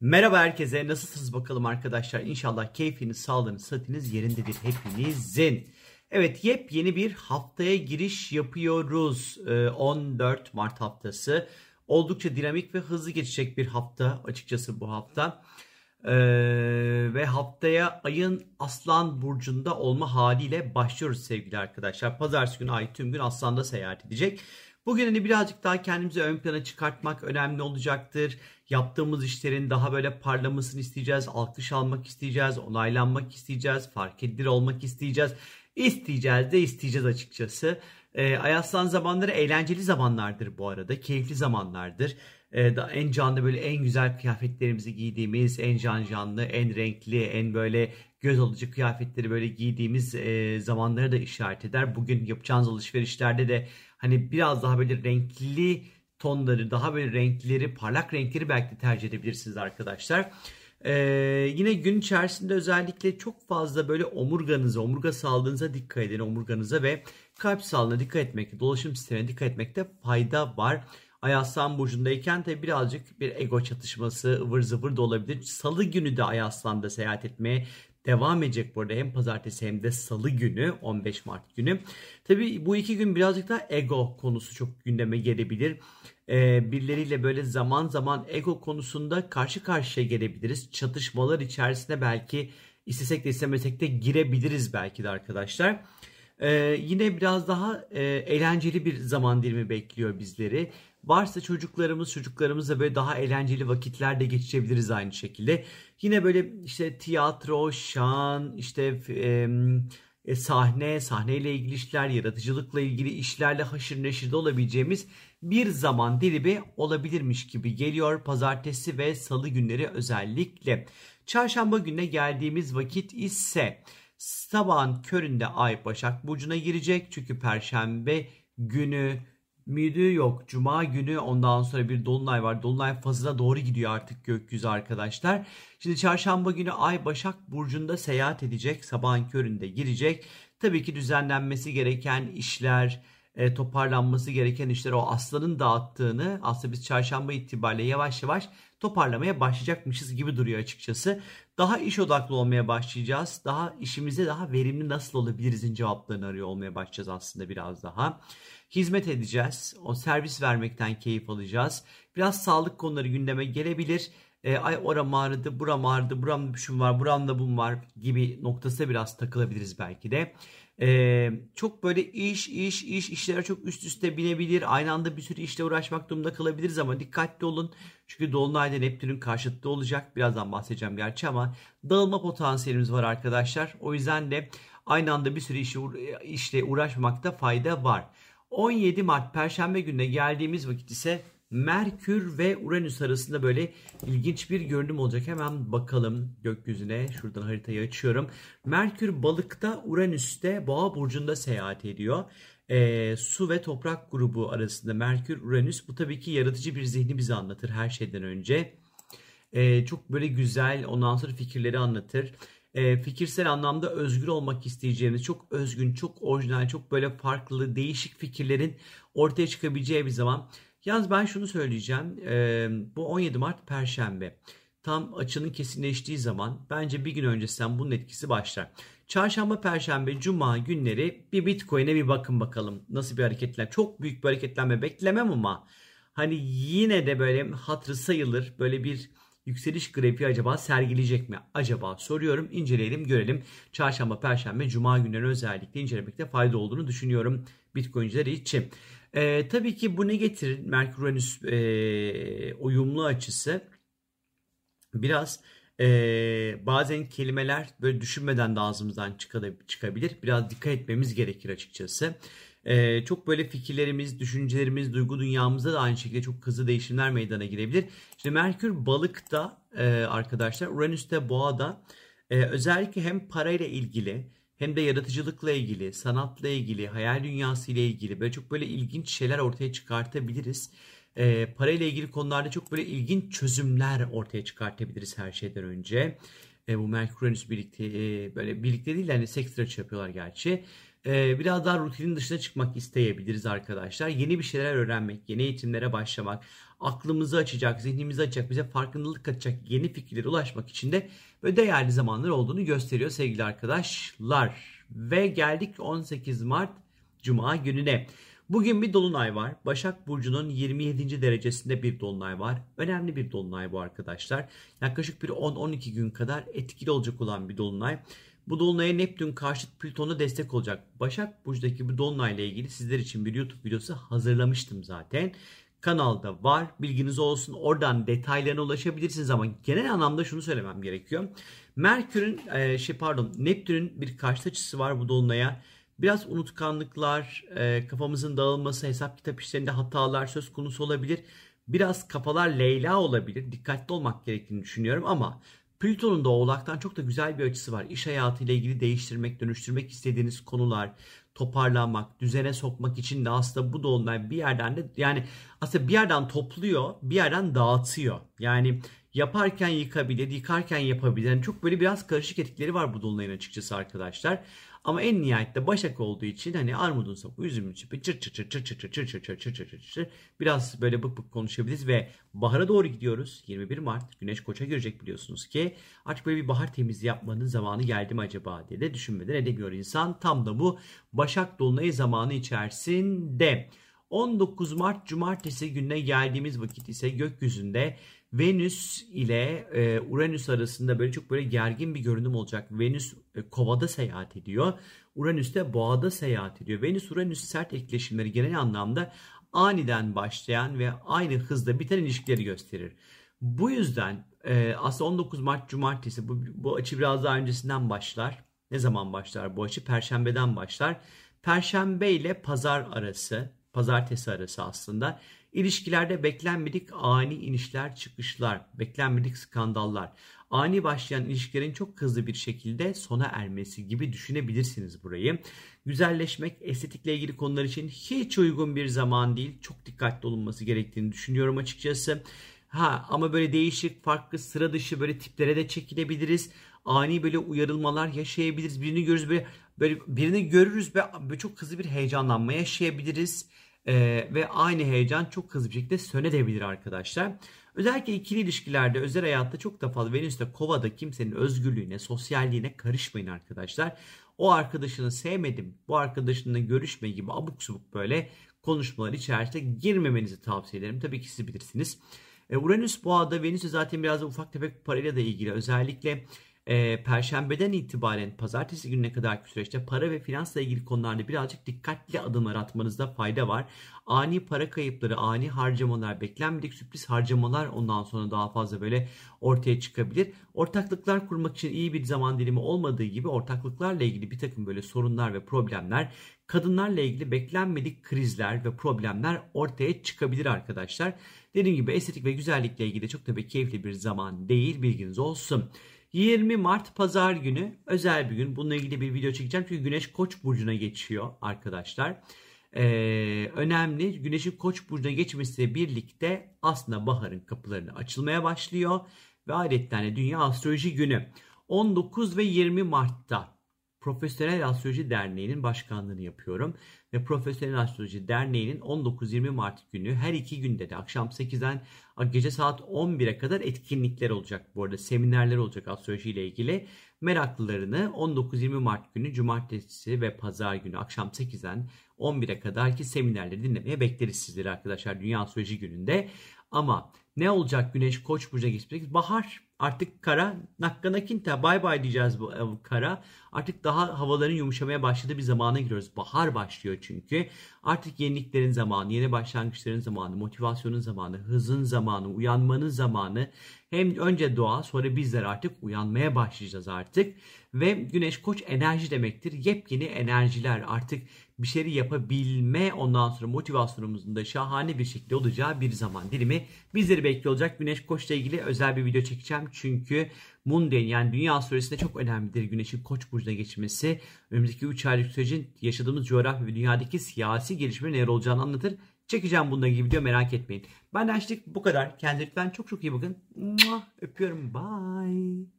Merhaba herkese. Nasılsınız bakalım arkadaşlar? İnşallah keyfiniz, sağlığınız, sıhhatiniz yerindedir hepinizin. Evet yepyeni bir haftaya giriş yapıyoruz. Ee, 14 Mart haftası. Oldukça dinamik ve hızlı geçecek bir hafta açıkçası bu hafta. Ee, ve haftaya ayın Aslan Burcu'nda olma haliyle başlıyoruz sevgili arkadaşlar. Pazartesi günü ay tüm gün Aslan'da seyahat edecek. Bugün hani birazcık daha kendimizi ön plana çıkartmak önemli olacaktır. Yaptığımız işlerin daha böyle parlamasını isteyeceğiz. Alkış almak isteyeceğiz. Onaylanmak isteyeceğiz. Fark edilir olmak isteyeceğiz. İsteyeceğiz de isteyeceğiz açıkçası. E, Ayaslan zamanları eğlenceli zamanlardır bu arada. Keyifli zamanlardır. E, da en canlı böyle en güzel kıyafetlerimizi giydiğimiz, en can canlı, en renkli, en böyle göz alıcı kıyafetleri böyle giydiğimiz e, zamanları da işaret eder. Bugün yapacağınız alışverişlerde de hani biraz daha böyle renkli tonları, daha böyle renkleri, parlak renkleri belki de tercih edebilirsiniz arkadaşlar. Ee, yine gün içerisinde özellikle çok fazla böyle omurganıza, omurga sağlığınıza dikkat edin. Omurganıza ve kalp sağlığına dikkat etmekte, dolaşım sistemine dikkat etmekte fayda var. Ay Aslan Burcu'ndayken tabi birazcık bir ego çatışması ıvır zıvır da olabilir. Salı günü de Ay Aslan'da seyahat etmeye devam edecek bu arada hem pazartesi hem de salı günü 15 Mart günü. Tabi bu iki gün birazcık da ego konusu çok gündeme gelebilir. Ee, birileriyle böyle zaman zaman ego konusunda karşı karşıya gelebiliriz. Çatışmalar içerisinde belki istesek de istemesek de girebiliriz belki de arkadaşlar. Ee, yine biraz daha e, eğlenceli bir zaman dilimi bekliyor bizleri. Varsa çocuklarımız çocuklarımızla böyle daha eğlenceli vakitler de geçirebiliriz aynı şekilde. Yine böyle işte tiyatro, şan, işte e, e, sahne, sahneyle ilgili işler, yaratıcılıkla ilgili işlerle haşır neşirde olabileceğimiz bir zaman dilimi olabilirmiş gibi geliyor pazartesi ve salı günleri özellikle. Çarşamba gününe geldiğimiz vakit ise sabahın köründe ay Başak Burcu'na girecek. Çünkü perşembe günü müydü yok. Cuma günü ondan sonra bir dolunay var. Dolunay fazına doğru gidiyor artık gökyüzü arkadaşlar. Şimdi çarşamba günü Ay Başak Burcu'nda seyahat edecek. Sabahın köründe girecek. Tabii ki düzenlenmesi gereken işler, e, toparlanması gereken işler o aslanın dağıttığını aslında biz çarşamba itibariyle yavaş yavaş toparlamaya başlayacakmışız gibi duruyor açıkçası. Daha iş odaklı olmaya başlayacağız. Daha işimize daha verimli nasıl olabilirizin cevaplarını arıyor olmaya başlayacağız aslında biraz daha. Hizmet edeceğiz. O servis vermekten keyif alacağız. Biraz sağlık konuları gündeme gelebilir. E, ay oram ağrıdı, buram ağrıdı, buramda bir şun var, buramda bum var gibi noktasına biraz takılabiliriz belki de. Ee, çok böyle iş iş iş işlere çok üst üste binebilir. Aynı anda bir sürü işle uğraşmak durumunda kalabiliriz ama dikkatli olun. Çünkü Dolunay'da Neptün'ün karşıtı olacak. Birazdan bahsedeceğim gerçi ama dağılma potansiyelimiz var arkadaşlar. O yüzden de aynı anda bir sürü işi, işle uğraşmakta fayda var. 17 Mart Perşembe gününe geldiğimiz vakit ise Merkür ve Uranüs arasında böyle ilginç bir görünüm olacak. Hemen bakalım gökyüzüne. Şuradan haritayı açıyorum. Merkür balıkta, Uranüs'te boğa burcunda seyahat ediyor. E, su ve toprak grubu arasında Merkür, Uranüs. Bu tabii ki yaratıcı bir zihni bize anlatır her şeyden önce. E, çok böyle güzel ondan sonra fikirleri anlatır e, fikirsel anlamda özgür olmak isteyeceğimiz, çok özgün, çok orijinal, çok böyle farklı, değişik fikirlerin ortaya çıkabileceği bir zaman. Yalnız ben şunu söyleyeceğim. E, bu 17 Mart Perşembe. Tam açının kesinleştiği zaman bence bir gün öncesinden bunun etkisi başlar. Çarşamba, Perşembe, Cuma günleri bir Bitcoin'e bir bakın bakalım. Nasıl bir hareketler. Çok büyük bir hareketlenme beklemem ama hani yine de böyle hatırı sayılır. Böyle bir yükseliş grafiği acaba sergileyecek mi? Acaba soruyorum. İnceleyelim görelim. Çarşamba, Perşembe, Cuma günleri özellikle incelemekte fayda olduğunu düşünüyorum Bitcoin'ciler için. Ee, tabii ki bu ne getirir? Merkür-Uranüs e, uyumlu açısı biraz e, bazen kelimeler böyle düşünmeden de ağzımızdan çıkabilir. Biraz dikkat etmemiz gerekir açıkçası. Ee, çok böyle fikirlerimiz, düşüncelerimiz, duygu dünyamızda da aynı şekilde çok hızlı değişimler meydana girebilir. İşte Merkür balıkta e, arkadaşlar, Uranüs'te boğada e, özellikle hem parayla ilgili hem de yaratıcılıkla ilgili, sanatla ilgili, hayal dünyası ile ilgili böyle çok böyle ilginç şeyler ortaya çıkartabiliriz. E, parayla ilgili konularda çok böyle ilginç çözümler ortaya çıkartabiliriz her şeyden önce. E, bu Merkür Uranüs birlikte e, böyle birlikte değil de hani seks açı yapıyorlar gerçi. Ee, biraz daha rutinin dışına çıkmak isteyebiliriz arkadaşlar. Yeni bir şeyler öğrenmek, yeni eğitimlere başlamak, aklımızı açacak, zihnimizi açacak, bize farkındalık katacak yeni fikirlere ulaşmak için de böyle değerli zamanlar olduğunu gösteriyor sevgili arkadaşlar. Ve geldik 18 Mart Cuma gününe. Bugün bir dolunay var. Başak Burcu'nun 27. derecesinde bir dolunay var. Önemli bir dolunay bu arkadaşlar. Yaklaşık bir 10-12 gün kadar etkili olacak olan bir dolunay. Bu dolunaya Neptün karşıt Plüton'a destek olacak. Başak Burcu'daki bu dolunayla ilgili sizler için bir YouTube videosu hazırlamıştım zaten. Kanalda var. Bilginiz olsun. Oradan detaylarına ulaşabilirsiniz ama genel anlamda şunu söylemem gerekiyor. Merkür'ün e, şey pardon Neptün'ün bir karşıt açısı var bu dolunaya. Biraz unutkanlıklar, e, kafamızın dağılması, hesap kitap işlerinde hatalar söz konusu olabilir. Biraz kafalar Leyla olabilir. Dikkatli olmak gerektiğini düşünüyorum ama Plüton'un da Oğlak'tan çok da güzel bir açısı var. İş hayatıyla ilgili değiştirmek, dönüştürmek istediğiniz konular, toparlanmak, düzene sokmak için de aslında bu dolunay bir yerden de yani aslında bir yerden topluyor, bir yerden dağıtıyor. Yani yaparken yıkabilir, yıkarken yapabilir. Yani çok böyle biraz karışık etkileri var bu dolunayın açıkçası arkadaşlar. Ama en nihayette Başak olduğu için hani armudun sapı, üzümün çipi çır çır çır çır çır çır çır çır çır çır çır çır biraz böyle bık bık konuşabiliriz ve bahara doğru gidiyoruz. 21 Mart Güneş Koç'a girecek biliyorsunuz ki artık böyle bir bahar temizliği yapmanın zamanı geldi mi acaba diye de düşünmeden edemiyor insan. Tam da bu Başak Dolunayı zamanı içerisinde. 19 Mart Cumartesi gününe geldiğimiz vakit ise gökyüzünde Venüs ile e, Uranüs arasında böyle çok böyle gergin bir görünüm olacak. Venüs e, kovada seyahat ediyor. Uranüs de boğada seyahat ediyor. Venüs-Uranüs sert etkileşimleri genel anlamda aniden başlayan ve aynı hızda biten ilişkileri gösterir. Bu yüzden e, aslında 19 Mart Cumartesi bu, bu açı biraz daha öncesinden başlar. Ne zaman başlar bu açı? Perşembeden başlar. Perşembe ile pazar arası, pazartesi arası aslında İlişkilerde beklenmedik ani inişler çıkışlar, beklenmedik skandallar, ani başlayan ilişkilerin çok hızlı bir şekilde sona ermesi gibi düşünebilirsiniz burayı. Güzelleşmek, estetikle ilgili konular için hiç uygun bir zaman değil. Çok dikkatli olunması gerektiğini düşünüyorum açıkçası. Ha ama böyle değişik, farklı, sıra dışı böyle tiplere de çekilebiliriz. Ani böyle uyarılmalar yaşayabiliriz. Birini görürüz böyle, böyle birini görürüz ve çok hızlı bir heyecanlanma yaşayabiliriz. Ee, ve aynı heyecan çok hızlı bir şekilde sönedebilir arkadaşlar. Özellikle ikili ilişkilerde, özel hayatta çok da fazla Venüs'te kovada kimsenin özgürlüğüne, sosyalliğine karışmayın arkadaşlar. O arkadaşını sevmedim, bu arkadaşınla görüşme gibi abuk subuk böyle konuşmalar içerisinde girmemenizi tavsiye ederim. Tabii ki siz bilirsiniz. Ee, Uranüs boğada, Venüs zaten biraz da ufak tefek parayla da ilgili. Özellikle e, Perşembeden itibaren pazartesi gününe kadarki süreçte para ve finansla ilgili konularda birazcık dikkatli adımlar atmanızda fayda var. Ani para kayıpları, ani harcamalar, beklenmedik sürpriz harcamalar ondan sonra daha fazla böyle ortaya çıkabilir. Ortaklıklar kurmak için iyi bir zaman dilimi olmadığı gibi ortaklıklarla ilgili bir takım böyle sorunlar ve problemler, kadınlarla ilgili beklenmedik krizler ve problemler ortaya çıkabilir arkadaşlar. Dediğim gibi estetik ve güzellikle ilgili çok tabii keyifli bir zaman değil bilginiz olsun. 20 Mart pazar günü özel bir gün. Bununla ilgili bir video çekeceğim. Çünkü Güneş Koç burcuna geçiyor arkadaşlar. Ee, önemli. Güneşin Koç burcuna geçmesiyle birlikte aslında baharın kapılarını açılmaya başlıyor. Ve ayrıca Dünya Astroloji Günü 19 ve 20 Mart'ta Profesyonel Astroloji Derneği'nin başkanlığını yapıyorum. Ve Profesyonel Astroloji Derneği'nin 19-20 Mart günü her iki günde de akşam 8'den gece saat 11'e kadar etkinlikler olacak. Bu arada seminerler olacak astroloji ile ilgili. Meraklılarını 19-20 Mart günü cumartesi ve pazar günü akşam 8'den 11'e kadar ki seminerleri dinlemeye bekleriz sizleri arkadaşlar Dünya Astroloji gününde. Ama ne olacak Güneş Koç burcuna geçecek? Bahar artık kara nakkana kinta bay bay diyeceğiz bu e, kara. Artık daha havaların yumuşamaya başladığı bir zamana giriyoruz. Bahar başlıyor çünkü. Artık yeniliklerin zamanı, yeni başlangıçların zamanı, motivasyonun zamanı, hızın zamanı, uyanmanın zamanı. Hem önce doğa sonra bizler artık uyanmaya başlayacağız artık. Ve güneş koç enerji demektir. Yepyeni enerjiler artık bir şeyleri yapabilme ondan sonra motivasyonumuzun da şahane bir şekilde olacağı bir zaman dilimi bizleri bekliyor olacak. Güneş Koç'la ilgili özel bir video çekeceğim. Çünkü Mundane yani dünya astrolojisinde çok önemlidir Güneş'in Koç burcuna geçmesi. Önümüzdeki 3 aylık sürecin yaşadığımız coğrafya ve dünyadaki siyasi gelişmenin neler olacağını anlatır. Çekeceğim bununla ilgili video merak etmeyin. Ben açtık bu kadar. Kendinize lütfen çok çok iyi bakın. Öpüyorum. Bye.